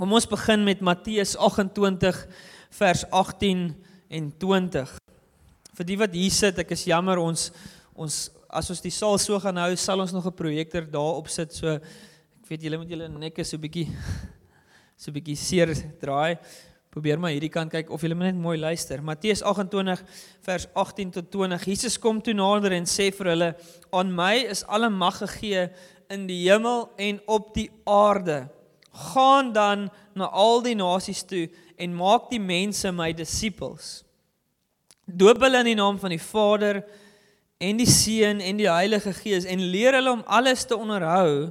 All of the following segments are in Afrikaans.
Kom ons begin met Matteus 28 vers 18 en 20. Vir die wat hier sit, ek is jammer ons ons as ons die saal so gaan hou, sal ons nog 'n projektor daarop sit. So ek weet julle moet julle nekke so bietjie so bietjie seer draai. Probeer maar hierdie kant kyk of julle net mooi luister. Matteus 28 vers 18 tot 20. Jesus kom toe nader en sê vir hulle: "Aan my is alle mag gegee in die hemel en op die aarde." Gaan dan na al die nasies toe en maak die mense my disippels. Doop hulle in die naam van die Vader en die Seun en die Heilige Gees en leer hulle om alles te onderhou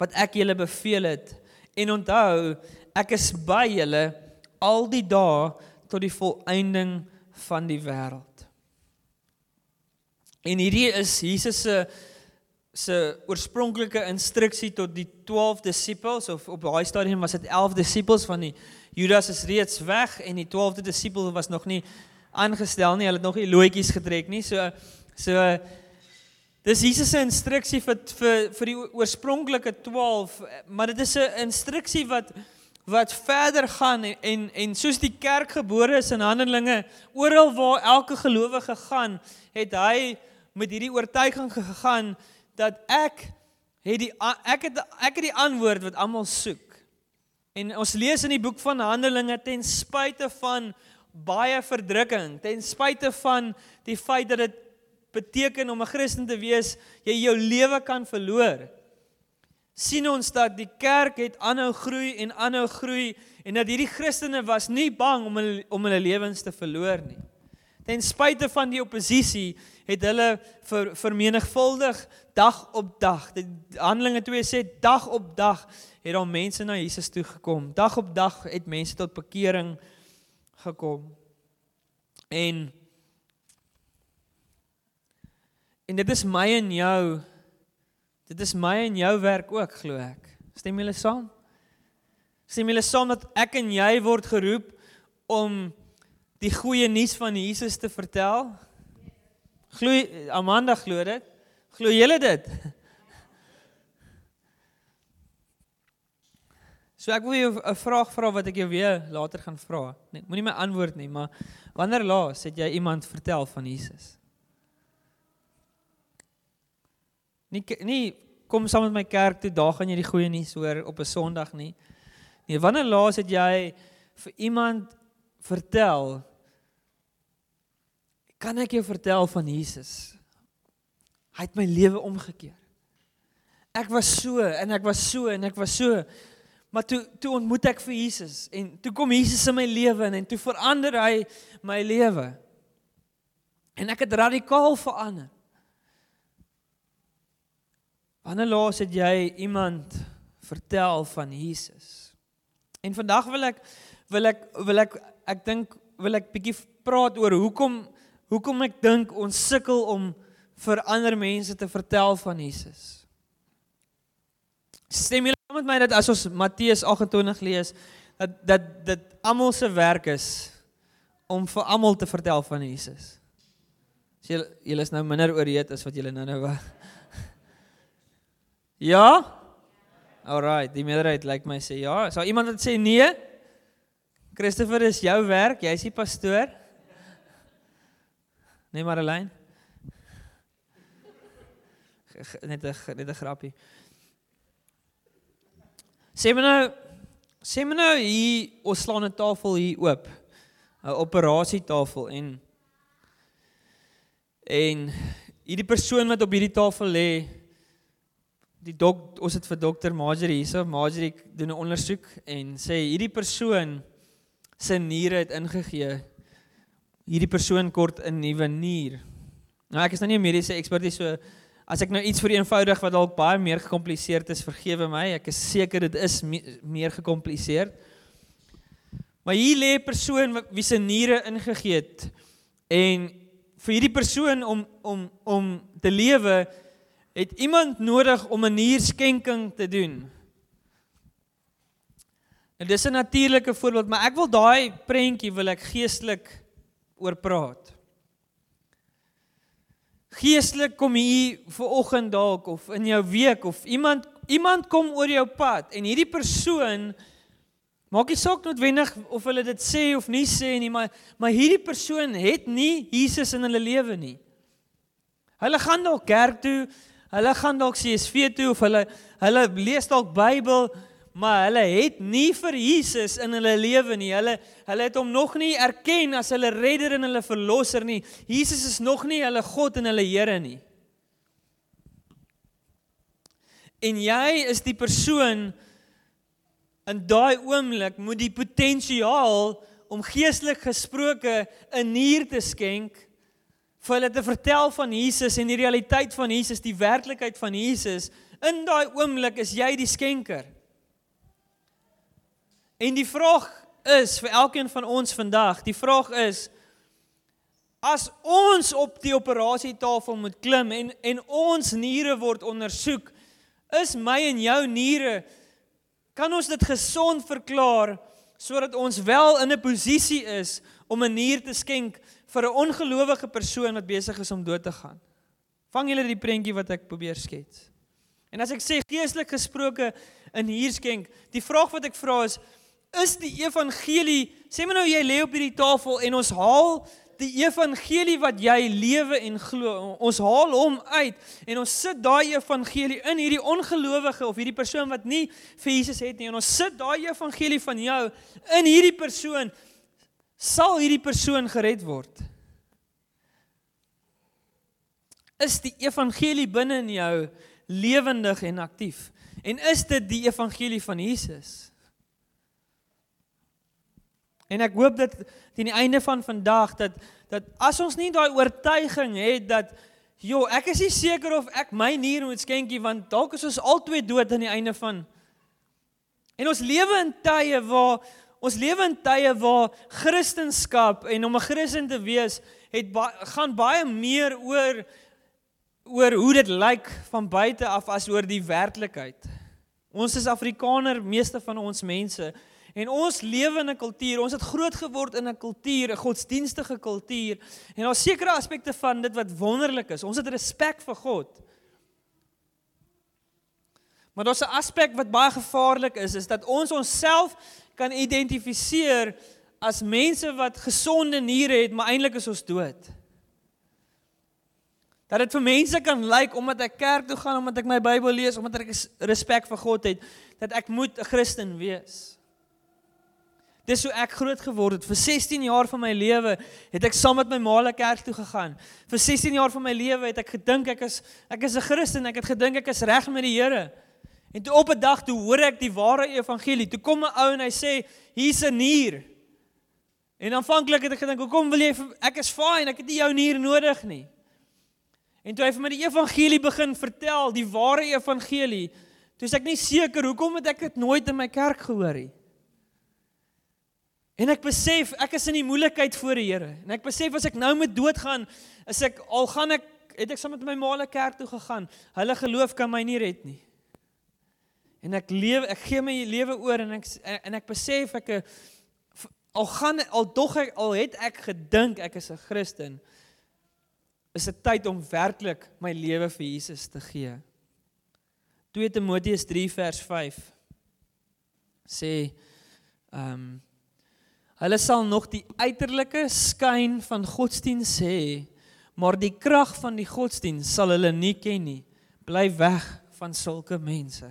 wat ek julle beveel het. En onthou, ek is by julle al die dae tot die volëinding van die wêreld. En hierdie is Jesus se se oorspronklike instruksie tot die 12 disippels of op daai stadium was dit 11 disippels van die Judas is reeds weg en die 12de disipel was nog nie aangestel nie. Hulle het nog nie loetjies getrek nie. So so dis Jesus se instruksie vir vir vir die oorspronklike 12, maar dit is 'n instruksie wat wat verder gaan en en, en soos die kerk gebore is in Handelinge, oral waar elke gelowige gaan, het hy met hierdie oortuiging gegaan dat ek het die ek het ek het die antwoord wat almal soek. En ons lees in die boek van Handelinge ten spyte van baie verdrukking, ten spyte van die feit dat dit beteken om 'n Christen te wees, jy jou lewe kan verloor. sien ons dat die kerk het aanhou groei en aanhou groei en dat hierdie Christene was nie bang om hulle om hulle lewens te verloor nie. Ten spyte van die oppositie het hulle ver, vermenigvuldig dag op dag. Die Handelinge 2 sê dag op dag het daar mense na Jesus toe gekom. Dag op dag het mense tot bekering gekom. En En dit is my en jou dit is my en jou werk ook glo ek. Stem julle saam? Stem julle saam dat ek en jy word geroep om die goeie nuus van Jesus te vertel? Glo Amanda glo dit? Glo julle dit? So ek wil jou 'n vraag vra wat ek jou weer later gaan vra. Nee, moenie my antwoord nie, maar wanneer laas het jy iemand vertel van Jesus? Nie nie kom saam met my kerk toe, daar gaan jy die goeie nuus hoor op 'n Sondag nie. Nee, wanneer laas het jy vir iemand vertel? Kan ek jou vertel van Jesus? Hy het my lewe omgekeer. Ek was so en ek was so en ek was so. Maar toe toe ontmoet ek vir Jesus en toe kom Jesus in my lewe en, en toe verander hy my lewe. En ek het radikaal verander. Wanneer laas het jy iemand vertel van Jesus? En vandag wil ek wil ek wil ek ek dink wil ek bietjie praat oor hoekom hoekom ek dink ons sukkel om vir ander mense te vertel van Jesus. Stem julle met my dat as ons Matteus 28 lees dat dat dit almal se werk is om vir almal te vertel van Jesus. As julle julle is nou minder ooreed as wat julle nou-nou was. Ja? Alraai, die meerderheid lyk like my sê ja. Sou iemand dit sê nee? Christopher is jou werk, jy's die pastoor. Nee, Marlene net 'n net 'n grappie. Sê my nou sê my nou hier ons slaan 'n tafel hier oop. 'n Operasietafel en en hierdie persoon wat op hierdie tafel lê die dok ons het vir dokter Marjorie hierso Marjorie doen 'n ondersoek en sê hierdie persoon se niere het ingegee. Hierdie persoon kort 'n nuwe nier. Nou ek is nou nie 'n mediese ekspert nie so As ek nou iets vir eenvoudig wat dalk baie meer gekompliseerd is, vergewe my. Ek is seker dit is me meer gekompliseerd. Maar hier lê 'n persoon wie se niere ingegee het en vir hierdie persoon om om om te lewe het iemand nodig om 'n nierskenking te doen. En dis 'n natuurlike voorbeeld, maar ek wil daai prentjie wil ek geestelik oor praat geestelik kom hier vir oggend dalk of in jou week of iemand iemand kom oor jou pad en hierdie persoon Maak nie saak noodwendig of hulle dit sê of nie sê nie, maar maar hierdie persoon het nie Jesus in hulle lewe nie. Hulle gaan dalk kerk toe, hulle gaan dalk CSV toe of hulle hulle lees dalk Bybel, maar hulle het nie vir Jesus in hulle lewe nie. Hulle hulle het hom nog nie erken as hulle redder en hulle verlosser nie. Jesus is nog nie hulle God en hulle Here nie. En jy is die persoon in daai oomblik moet die potensiaal om geestelik gesproke 'n nier te skenk vir hulle te vertel van Jesus en die realiteit van Jesus, die werklikheid van Jesus. In daai oomblik is jy die skenker. En die vraag is vir elkeen van ons vandag, die vraag is as ons op die operasietafel moet klim en en ons niere word ondersoek, is my en jou niere kan ons dit gesond verklaar sodat ons wel in 'n posisie is om 'n nier te skenk vir 'n ongelowige persoon wat besig is om dood te gaan. Vang julle die prentjie wat ek probeer skets. En as ek sê geestelik gesproke in hier skenk, die vraag wat ek vra is is die evangelie, sê my nou jy lê op hierdie tafel en ons haal die evangelie wat jy lewe en glo. Ons haal hom uit en ons sit daai evangelie in hierdie ongelowige of hierdie persoon wat nie vir Jesus het nie en ons sit daai evangelie van jou in hierdie persoon sal hierdie persoon gered word. Is die evangelie binne in jou lewendig en aktief? En is dit die evangelie van Jesus? En ek hoop dat teen die einde van vandag dat dat as ons nie daai oortuiging het dat jo, ek is nie seker of ek my nier moet skenkie want dalk is ons albei dood aan die einde van En ons lewe in tye waar ons lewe in tye waar Christendom en om 'n Christen te wees het ba gaan baie meer oor oor hoe dit lyk van buite af as oor die werklikheid. Ons is Afrikaner, meeste van ons mense En ons lewe in 'n kultuur, ons het groot geword in 'n kultuur, 'n godsdienstige kultuur. En daar's sekere aspekte van dit wat wonderlik is. Ons het respek vir God. Maar daar's 'n aspek wat baie gevaarlik is, is dat ons onsself kan identifiseer as mense wat gesonde niere het, maar eintlik is ons dood. Dat dit vir mense kan lyk omdat ek kerk toe gaan, omdat ek my Bybel lees, omdat ek respek vir God het, dat ek moet 'n Christen wees. Dis hoe ek groot geword het. Vir 16 jaar van my lewe het ek saam met my ma na kerk toe gegaan. Vir 16 jaar van my lewe het ek gedink ek is ek is 'n Christen. Ek het gedink ek is reg met die Here. En toe op 'n dag toe hoor ek die ware evangelie. Toe kom 'n ou en hy sê hier's 'n nier. En aanvanklik het ek gedink, "Hoekom wil jy ek is fine, ek het nie jou nier nodig nie." En toe hy vir my die evangelie begin vertel, die ware evangelie, toe is ek nie seker hoekom het ek dit nooit in my kerk gehoor nie. En ek besef ek is in die moeilikheid voor die Here. En ek besef as ek nou moet doodgaan, is ek al gaan ek het ek saam met my maale kerk toe gegaan. Hulle geloof kan my nie red nie. En ek lewe ek gee my lewe oor en ek en ek besef ek al gaan al dog ek al het ek gedink ek is 'n Christen is dit tyd om werklik my lewe vir Jesus te gee. 2 Timoteus 3 vers 5 sê ehm um, Hulle sal nog die uiterlike skyn van godsdiens hê, maar die krag van die godsdiens sal hulle nie ken nie. Bly weg van sulke mense.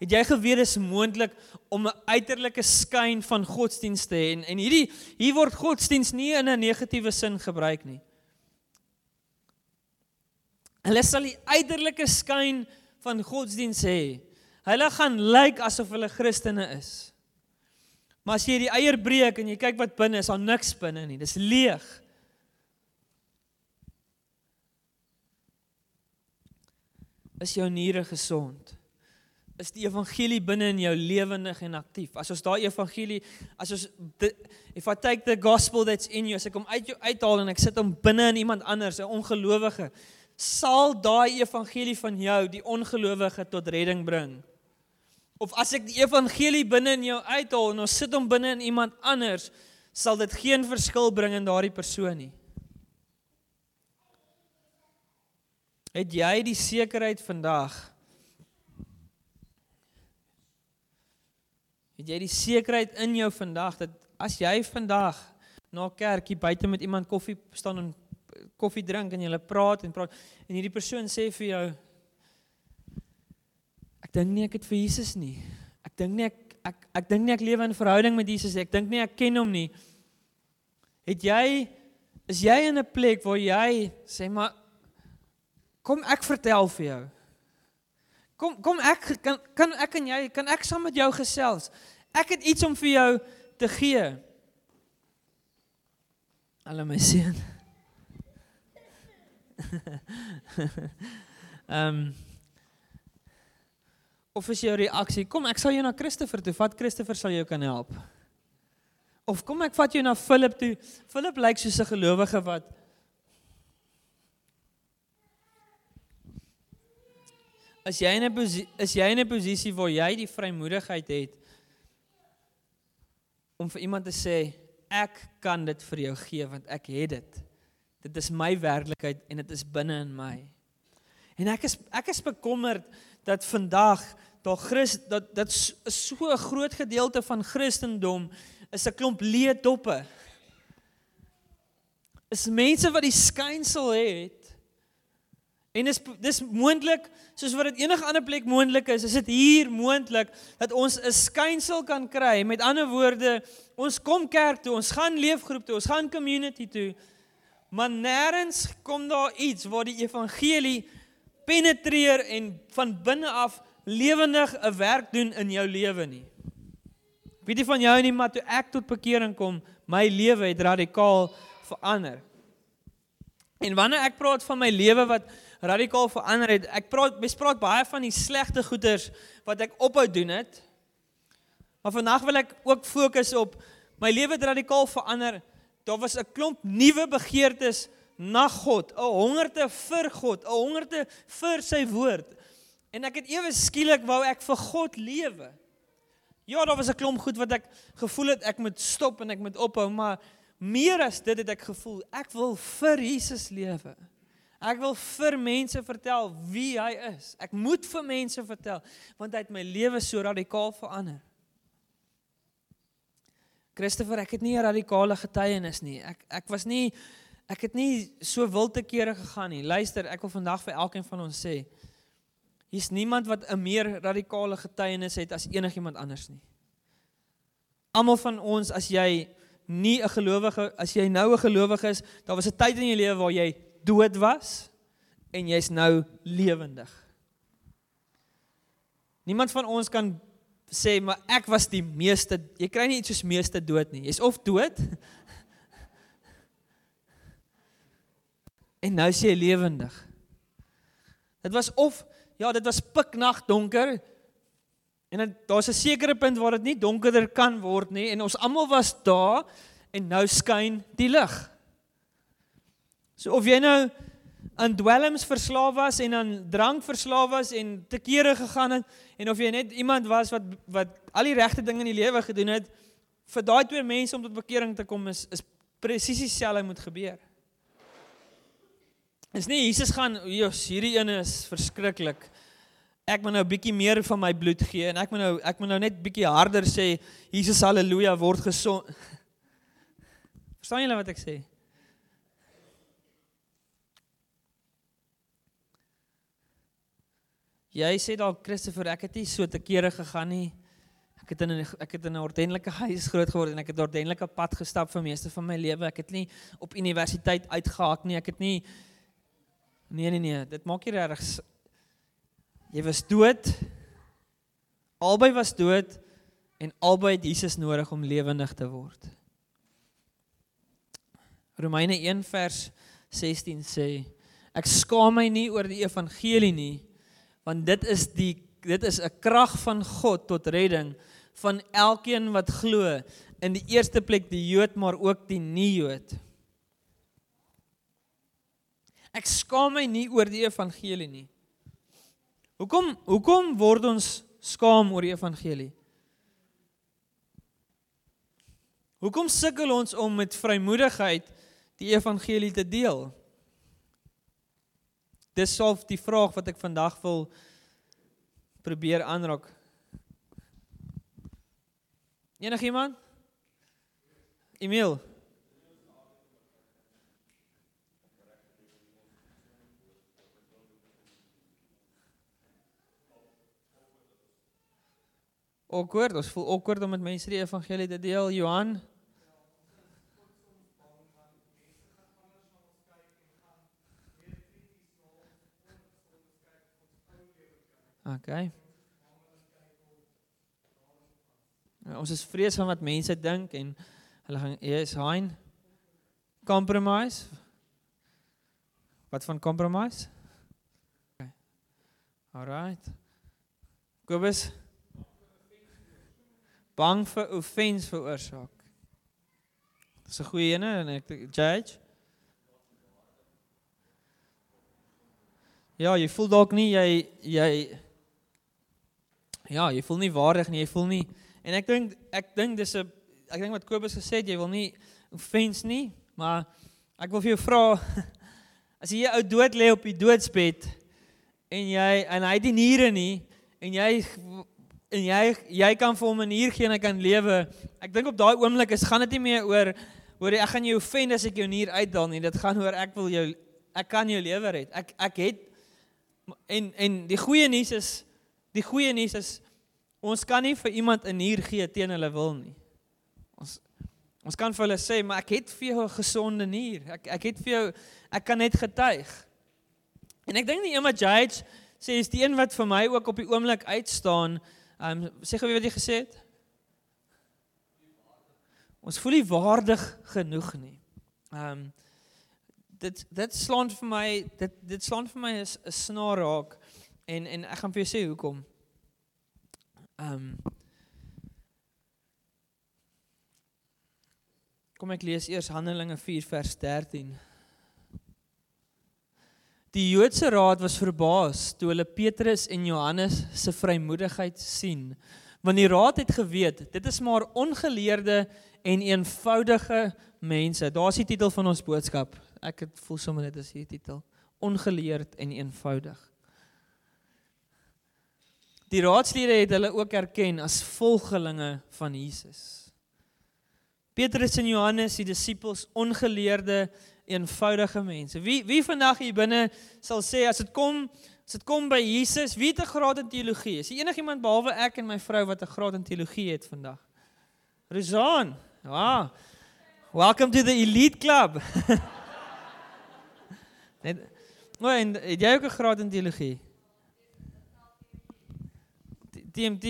Het jy geweet dit is moontlik om 'n uiterlike skyn van godsdiens te hê en, en hierdie hier word godsdiens nie in 'n negatiewe sin gebruik nie. Hulle sal die uiterlike skyn van godsdiens hê. Hulle gaan lyk asof hulle Christene is. Maar as jy die eier breek en jy kyk wat binne is, daar niks binne nie. Dis leeg. Is jou niere gesond? Is die evangelie binne in jou lewendig en aktief? As ons daai evangelie, as ons the, if I take the gospel that's in you, as ek hom uit jou uithaal en ek sit hom binne in iemand anders, 'n ongelowige, sal daai evangelie van jou die ongelowige tot redding bring. Of as ek die evangelie binne in jou uithaal en ons sit hom binne in iemand anders, sal dit geen verskil bring in daardie persoon nie. Het jy die sekerheid vandag? Het jy die sekerheid in jou vandag dat as jy vandag na kerkie buite met iemand koffie staan en koffie drink en jy praat en praat en hierdie persoon sê vir jou ek dink nie ek het vir Jesus nie. Ek dink nie ek ek ek dink nie ek lewe in verhouding met Jesus nie. Ek dink nie ek ken hom nie. Het jy is jy in 'n plek waar jy sê maar kom ek vertel vir jou. Kom kom ek kan kan ek en jy kan ek saam met jou gesels. Ek het iets om vir jou te gee. Hallo my seun. Ehm um, Of is jou reaksie, kom ek sal jou na Christopher toe vat, Christopher sal jou kan help. Of kom ek vat jou na Philip toe. Philip lyk soos 'n gelowige wat As jy in 'n is jy in 'n posisie waar jy die vrymoedigheid het om vir iemand te sê ek kan dit vir jou gee want ek het dit. Dit is my werklikheid en dit is binne in my. En ek is ek is bekommerd dat vandag daar Christ dat dat so 'n groot gedeelte van Christendom is 'n klomp leë doppe. Is mense wat die skynsel het En dis dis moontlik soos wat dit enige ander plek moontlik is, is dit hier moontlik dat ons 'n skynsel kan kry. Met ander woorde, ons kom kerk toe, ons gaan leefgroep toe, ons gaan community toe. Maar nêrens kom daar iets waar die evangelie penetreer en van binne af lewendig 'n werk doen in jou lewe nie. Weet jy van jou nie, maar toe ek tot bekering kom, my lewe het radikaal verander. En wanneer ek praat van my lewe wat radikaal verander het. Ek praat bespreek baie van die slegte goeders wat ek ophou doen het. Maar vandag wil ek ook fokus op my lewe het radikaal verander. Daar was 'n klomp nuwe begeertes na God, 'n hongerte vir God, 'n hongerte vir sy woord. En ek het ewe skielik wou ek vir God lewe. Ja, daar was 'n klomp goed wat ek gevoel het ek moet stop en ek moet ophou, maar meer as dit het ek gevoel ek wil vir Jesus lewe. Ek wil vir mense vertel wie hy is. Ek moet vir mense vertel want hy het my lewe so radikaal verander. Christopher, ek het nie 'n radikale getuienis nie. Ek ek was nie ek het nie so wild te kere gegaan nie. Luister, ek wil vandag vir elkeen van ons sê hier's niemand wat 'n meer radikale getuienis het as enigiemand anders nie. Almal van ons as jy nie 'n gelowige as jy nou 'n gelowige is, daar was 'n tyd in jou lewe waar jy dood was en jy's nou lewendig. Niemand van ons kan sê maar ek was die meeste jy kry nie iets soos meeste dood nie. Jy's of dood en nou is jy lewendig. Dit was of ja, dit was piknag donker en daar's 'n sekere punt waar dit nie donkerder kan word nie en ons almal was daar en nou skyn die lig. So of jy nou aan dwelms verslaaf was en aan drank verslaaf was en te kere gegaan het en of jy net iemand was wat wat al die regte dinge in die lewe gedoen het vir daai twee mense om tot bekering te kom is is presies dieselfde moet gebeur. Is nie Jesus gaan jos hierdie een is verskriklik. Ek moet nou 'n bietjie meer van my bloed gee en ek moet nou ek moet nou net bietjie harder sê Jesus haleluja word gesond. Verstaan julle wat ek sê? Jy sê dalk Christopher, ek het nie so te kere gegaan nie. Ek het in 'n ek het in 'n ordentlike huis groot geword en ek het 'n ordentlike pad gestap vir meeste van my lewe. Ek het nie op universiteit uitgehaak nie. Ek het nie Nee nee nee, dit maak nie regtig Jy was dood. Albei was dood en albei het Jesus nodig om lewendig te word. Romeine 1 vers 16 sê: Ek skaam my nie oor die evangelie nie want dit is die dit is 'n krag van God tot redding van elkeen wat glo in die eerste plek die Jood maar ook die nie-Jood. Ek skaam my nie oor die evangelie nie. Hoekom hoekom word ons skaam oor die evangelie? Hoekom sukkel ons om met vrymoedigheid die evangelie te deel? Dis self die vraag wat ek vandag wil probeer aanraak. Enigiemand? Emil. Awkward, ons voel awkward om met mense die evangelie te deel, Johan. Okay. Ja, ons is vrees van wat mense dink en hulle gaan is hein compromise. Wat van compromise? Okay. Alright. Kobus bang vir offense veroorsaak. Dis 'n goeie ene en ek judge. Ja, jy voel dalk nie jy jy Ja, jy voel nie waardig nie, jy voel nie en ek dink ek dink dis 'n ek dink wat Kobus gesê het, jy wil nie offense nie, maar ek wil vir jou vra as jy 'n ou dood lê op die doodsbed en jy en hy het nie niere nie en jy en jy jy kan vir hom 'n nier gee en hy kan lewe. Ek dink op daai oomblik is gaan dit nie meer oor oor ek gaan jou offend as ek jou nier uitdaal nie. Dit gaan oor ek wil jou ek kan jou lewe red. Ek ek het en en die goeie nuus is Die goeie nuus is ons kan nie vir iemand 'n nier gee teen hulle wil nie. Ons ons kan vir hulle sê, maar ek het vir jou 'n gesonde nier. Ek ek het vir jou ek kan net getuig. En ek dink die een wat Jade sê is die een wat vir my ook op die oomblik uitstaan. Ehm um, sê gou wat jy gesê het. Ons voel nie waardig genoeg nie. Ehm um, dit dit slaan vir my dit dit slaan vir my 'n snaar raak En en ek gaan vir jou sê hoekom. Ehm um, Kom ek lees eers Handelinge 4 vers 13. Die Joodse raad was verbaas toe hulle Petrus en Johannes se vrymoedigheid sien. Want die raad het geweet, dit is maar ongeleerde en eenvoudige mense. Daar's die titel van ons boodskap. Ek het voel sommer dit is hierdie titel. Ongeleerd en eenvoudig. Die raadslede het hulle ook erken as volgelinge van Jesus. Petrus en Johannes, die disippels, ongeleerde, eenvoudige mense. Wie wie vandag hier binne sal sê as dit kom as dit kom by Jesus, wie het 'n graad in teologie? Is enigiemand behalwe ek en my vrou wat 'n graad in teologie het vandag? Rizan. Ja. Welcome to the elite club. Net Maar het jy ook 'n graad in teologie? TMT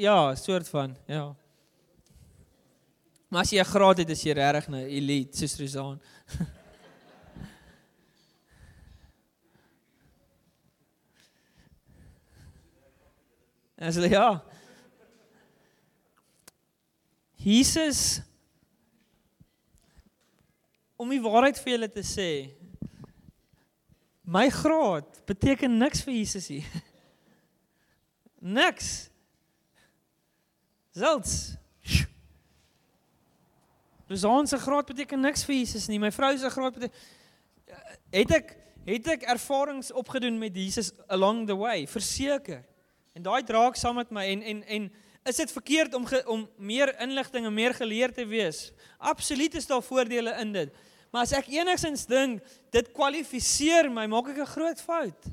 ja, soort van, ja. Maar as jy 'n graad het, is jy regtig 'n elite soos Rizaan. As jy ja. Jesus om die waarheid vir julle te sê. My graad beteken niks vir Jesus hier. Niks. Zelts. Dus ons graad beteken niks vir Jesus nie. My vrou se graad beteken het ek het ek ervarings opgedoen met Jesus along the way, verseker. En daai draak saam met my en en en is dit verkeerd om ge, om meer inligting en meer geleerd te wees? Absoluut is daar voordele in dit. Maar as ek enigsins dink dit kwalifiseer my, maak ek 'n groot fout.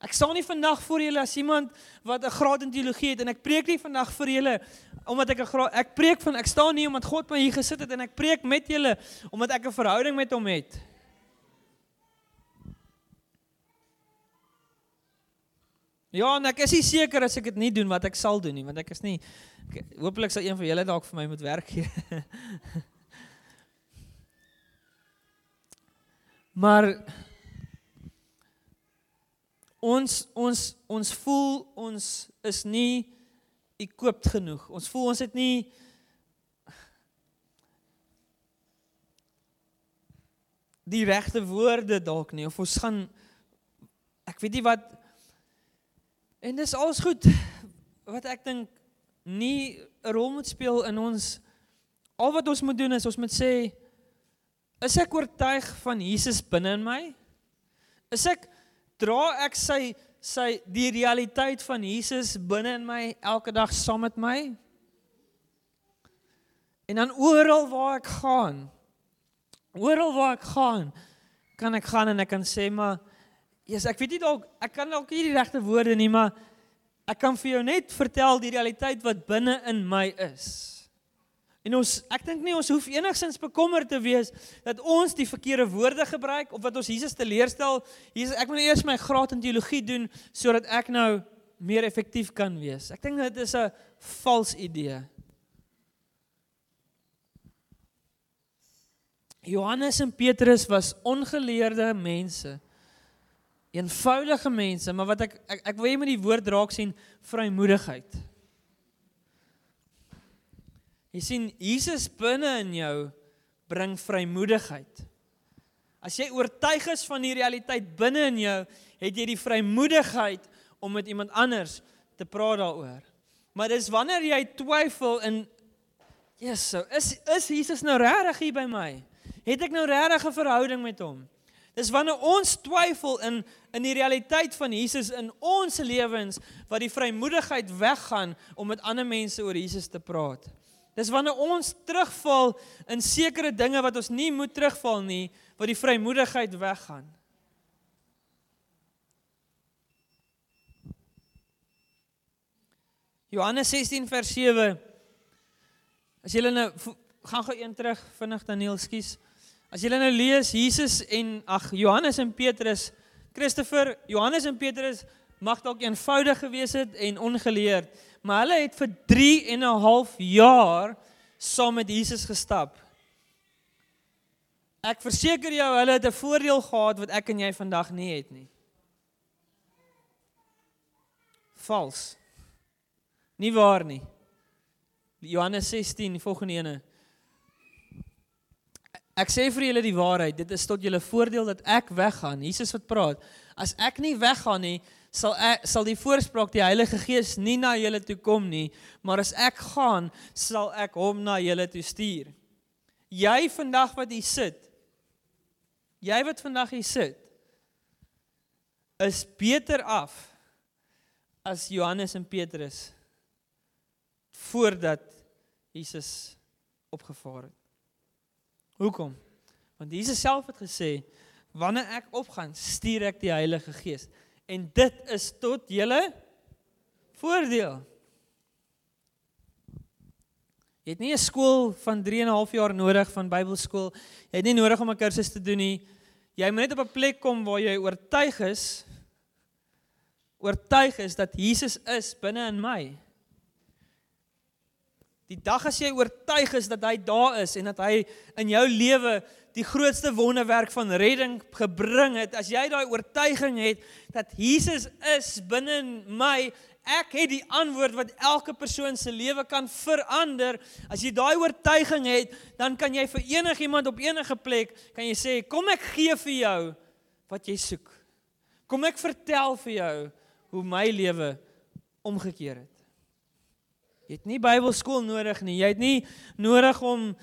Ek staan nie vandag voor julle as iemand wat 'n graad in teologie het en ek preek nie vandag vir julle omdat ek 'n graad ek preek van ek staan nie omdat God my hier gesit het en ek preek met julle omdat ek 'n verhouding met hom het. Ja, en ek is nie seker as ek dit nie doen wat ek sal doen nie, want ek is nie hopelik sal een van julle dalk vir my moet werk gee. maar ons ons ons voel ons is nie equipped genoeg. Ons voel ons het nie die regte woorde dalk nie of ons gaan ek weet nie wat en dis alles goed wat ek dink nie 'n rol moet speel in ons al wat ons moet doen is ons moet sê is ek oortuig van Jesus binne in my? Is ek dra ek sy sy die realiteit van Jesus binne in my elke dag saam met my? En dan oral waar ek gaan, oral waar ek gaan, kan ek gaan en ek kan sê maar Jesus, ek weet nie dalk ek kan dalk nie die regte woorde nie, maar ek kan vir jou net vertel die realiteit wat binne in my is. En ons ek dink nie ons hoef enigsins bekommerd te wees dat ons die verkeerde woorde gebruik of wat ons Jesus teleurstel. Jesus, ek moet eers my graad in teologie doen sodat ek nou meer effektief kan wees. Ek dink dit is 'n vals idee. Johannes en Petrus was ongeleerde mense. Eenvoudige mense, maar wat ek ek, ek wil jy met die woord raak sien vrymoedigheid. Jy sien Jesus binne in jou bring vrymoedigheid. As jy oortuig is van die realiteit binne in jou, het jy die vrymoedigheid om met iemand anders te praat daaroor. Maar dis wanneer jy twyfel in Jesus, is is Jesus nou regtig hier by my? Het ek nou regtig 'n verhouding met hom? Dis wanneer ons twyfel in in die realiteit van Jesus in ons lewens wat die vrymoedigheid weggaan om met ander mense oor Jesus te praat. Dis wanneer ons terugval in sekere dinge wat ons nie moet terugval nie, wat die vrymoedigheid weggaan. Johannes 16 vers 7 As jy nou gaan gou een terug vinnig Daniel skus. As jy nou lees Jesus en ag Johannes en Petrus, Christopher, Johannes en Petrus mag dalk eenvoudig gewees het en ongeleerd, maar hulle het vir 3 en 'n half jaar saam met Jesus gestap. Ek verseker jou, hulle het 'n voordeel gehad wat ek en jy vandag nie het nie. Vals. Nie waar nie. Johannes 16, die volgende ene. Ek sê vir julle die waarheid, dit is tot julle voordeel dat ek weggaan. Jesus wat praat. As ek nie weggaan nie, sal ek sal die voorspraak die Heilige Gees nie na julle toe kom nie, maar as ek gaan, sal ek hom na julle toe stuur. Jy vandag wat hier sit. Jy wat vandag hier sit is beter af as Johannes en Petrus voordat Jesus opgevaar het. Hoekom? Want Jesus self het gesê wanneer ek opgaan, stuur ek die Heilige Gees en dit is tot julle voordeel. Jy het nie 'n skool van 3 en 'n half jaar nodig van Bybelskool. Jy het nie nodig om 'n kursus te doen nie. Jy moet net op 'n plek kom waar jy oortuig is oortuig is dat Jesus is binne in my. Die dag as jy oortuig is dat hy daar is en dat hy in jou lewe die grootste wonderwerk van redding gebring het, as jy daai oortuiging het dat Jesus is binne my, ek het die antwoord wat elke persoon se lewe kan verander. As jy daai oortuiging het, dan kan jy vir enigiemand op enige plek kan jy sê, "Kom ek gee vir jou wat jy soek." Kom ek vertel vir jou hoe my lewe omgekeer het. Jy het nie Bybelskool nodig nie. Jy het nie nodig om 'n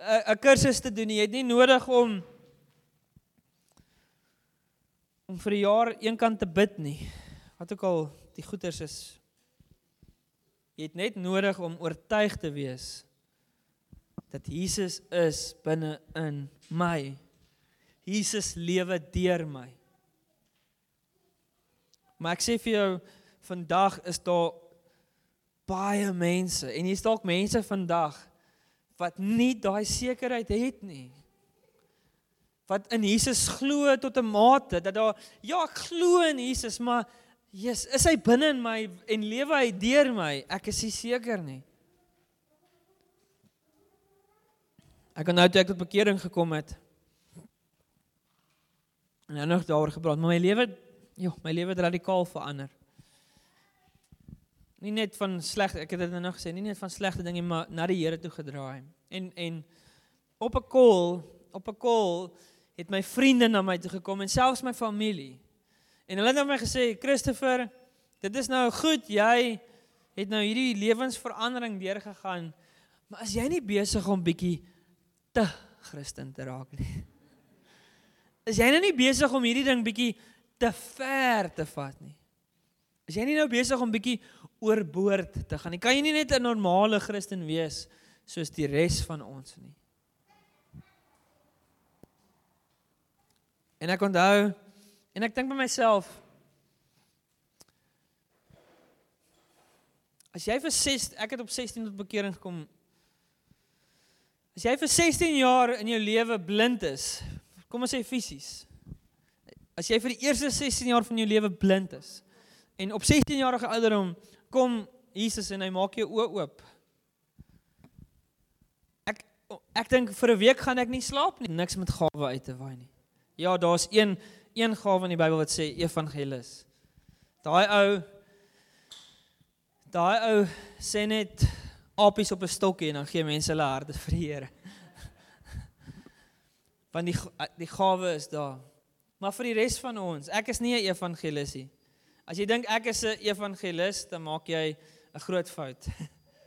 uh, 'n kursus te doen nie. Jy het nie nodig om om vir 'n jaar eenkant te bid nie. Wat ook al die goeters is. Jy het net nodig om oortuig te wees dat Jesus is binne in my. Jesus lewe deur my. Maar ek sê vir jou vandag is daar baie mense en hier's dalk mense vandag wat nie daai sekerheid het nie. Wat in Jesus glo tot 'n mate dat daar ja, ek glo in Jesus, maar Jesus, is hy binne in my en lewe hy deur my? Ek is nie seker nie. Ek het nou toe ek tot bekering gekom het. En nou nog daaroor gepraat, maar my lewe, ja, my lewe het radikaal verander nie net van sleg ek het dit nou nog gesê nie net van slegte dinge maar na die Here toe gedraai. En en op 'n call op 'n call het my vriende na my toe gekom en selfs my familie. En hulle het na my gesê Christopher dit is nou goed jy het nou hierdie lewensverandering deurgegaan maar as jy nie besig om bietjie te Christen te raak nie? Is jy nou nie besig om hierdie ding bietjie te ver te vat nie is jy nie nou besig om bietjie oorboord te gaan. Jy kan jy nie net 'n normale Christen wees soos die res van ons nie. En ek onthou en ek dink by myself As jy vir 6 ek het op 16 tot bekering gekom. As jy vir 16 jaar in jou lewe blind is, kom ons sê fisies. As jy vir die eerste 16 jaar van jou lewe blind is en op 16 jarige ouderdom kom Jesus en hy maak jou oë oop. Ek ek dink vir 'n week gaan ek nie slaap nie, niks met gawe uit te waai nie. Ja, daar's een een gawe in die Bybel wat sê evangelis. Daai ou daai ou sê net apies op 'n stokkie en dan gee mense hulle harte vir die Here. Want die die gawe is daar. Maar vir die res van ons, ek is nie 'n evangelis nie. As jy dink ek is 'n evangelis, dan maak jy 'n groot fout.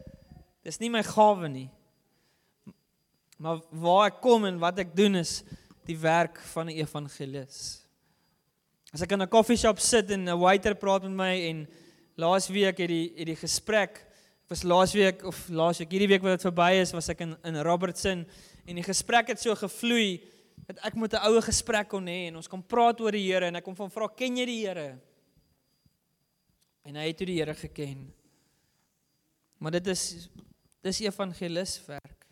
Dis nie my gawe nie. Maar waar ek kom en wat ek doen is die werk van 'n evangelis. As ek in 'n koffieshop sit en 'n waiter praat met my en laas week het die het die gesprek was laas week of laas week hierdie week wat dit verby is was ek in in Robertson en die gesprek het so gevloei dat ek met 'n oue gesprek kon hê en ons kon praat oor die Here en ek kom van vra ken jy die Here? En hy het toe die Here geken. Maar dit is dis evangeliswerk.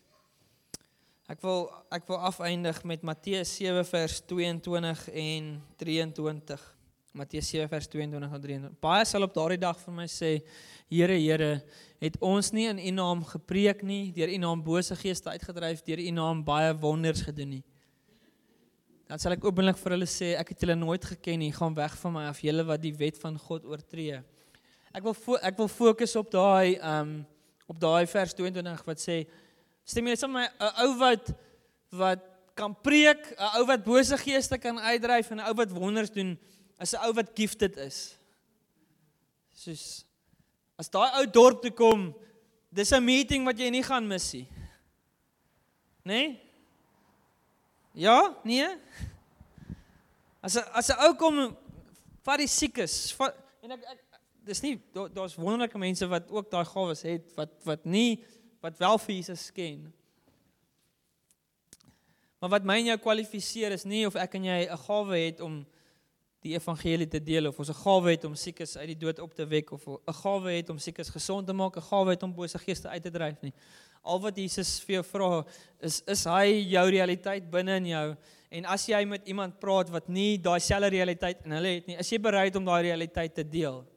Ek wil ek wil afeindig met Matteus 7 vers 22 en 23. Matteus 7 vers 22 en 23. Baie sal op daardie dag vir my sê: Here, Here, het ons nie in U naam gepreek nie, deur U naam bose geeste uitgedryf, deur U naam baie wonders gedoen nie. Dan sal ek openlik vir hulle sê: Ek het julle nooit geken nie, gaan weg van my af, julle wat die wet van God oortree. Ek wil ek wil fokus op daai um op daai vers 22 wat sê stem jy saam met 'n ou wat wat kan preek, 'n ou wat bose geeste kan uitdryf en 'n ou wat wonders doen, is 'n ou wat gifted is. Soos as daai ou dorp toe kom, dis 'n meeting wat jy nie gaan mis nie. Né? Nee? Ja, nee. As as 'n ou kom vat die siekes, vat, en ek, ek dis nie daar's daar wonderlike mense wat ook daai gawes het wat wat nie wat wel vir Jesus ken. Maar wat my en jou kwalifiseer is nie of ek en jy 'n gawe het om die evangelie te deel of ons 'n gawe het om siekes uit die dood op te wek of 'n gawe het om siekes gesond te maak, 'n gawe het om bose geeste uit te dryf nie. Al wat Jesus vir jou vra is is hy jou realiteit binne in jou en as jy met iemand praat wat nie daai selfde realiteit in hulle het nie, is jy bereid om daai realiteit te deel?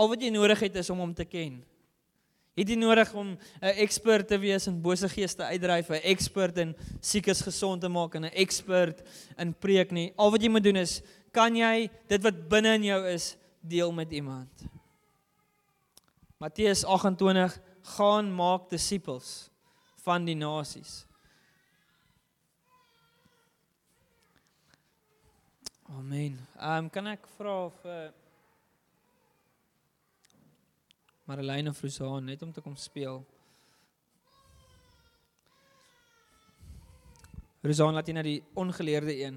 Al wat jy nodig het is om hom te ken. Het jy nodig om 'n ekspert te wees in bose geeste uitdryf, 'n ekspert in siekes gesond te maak en 'n ekspert in preek nie. Al wat jy moet doen is kan jy dit wat binne in jou is deel met iemand. Matteus 28 gaan maak disippels van die nasies. Amen. Ehm um, kan ek vra vir Marlene of Rosan net om te kom speel. Rosan laat jy na die ongeleerde een.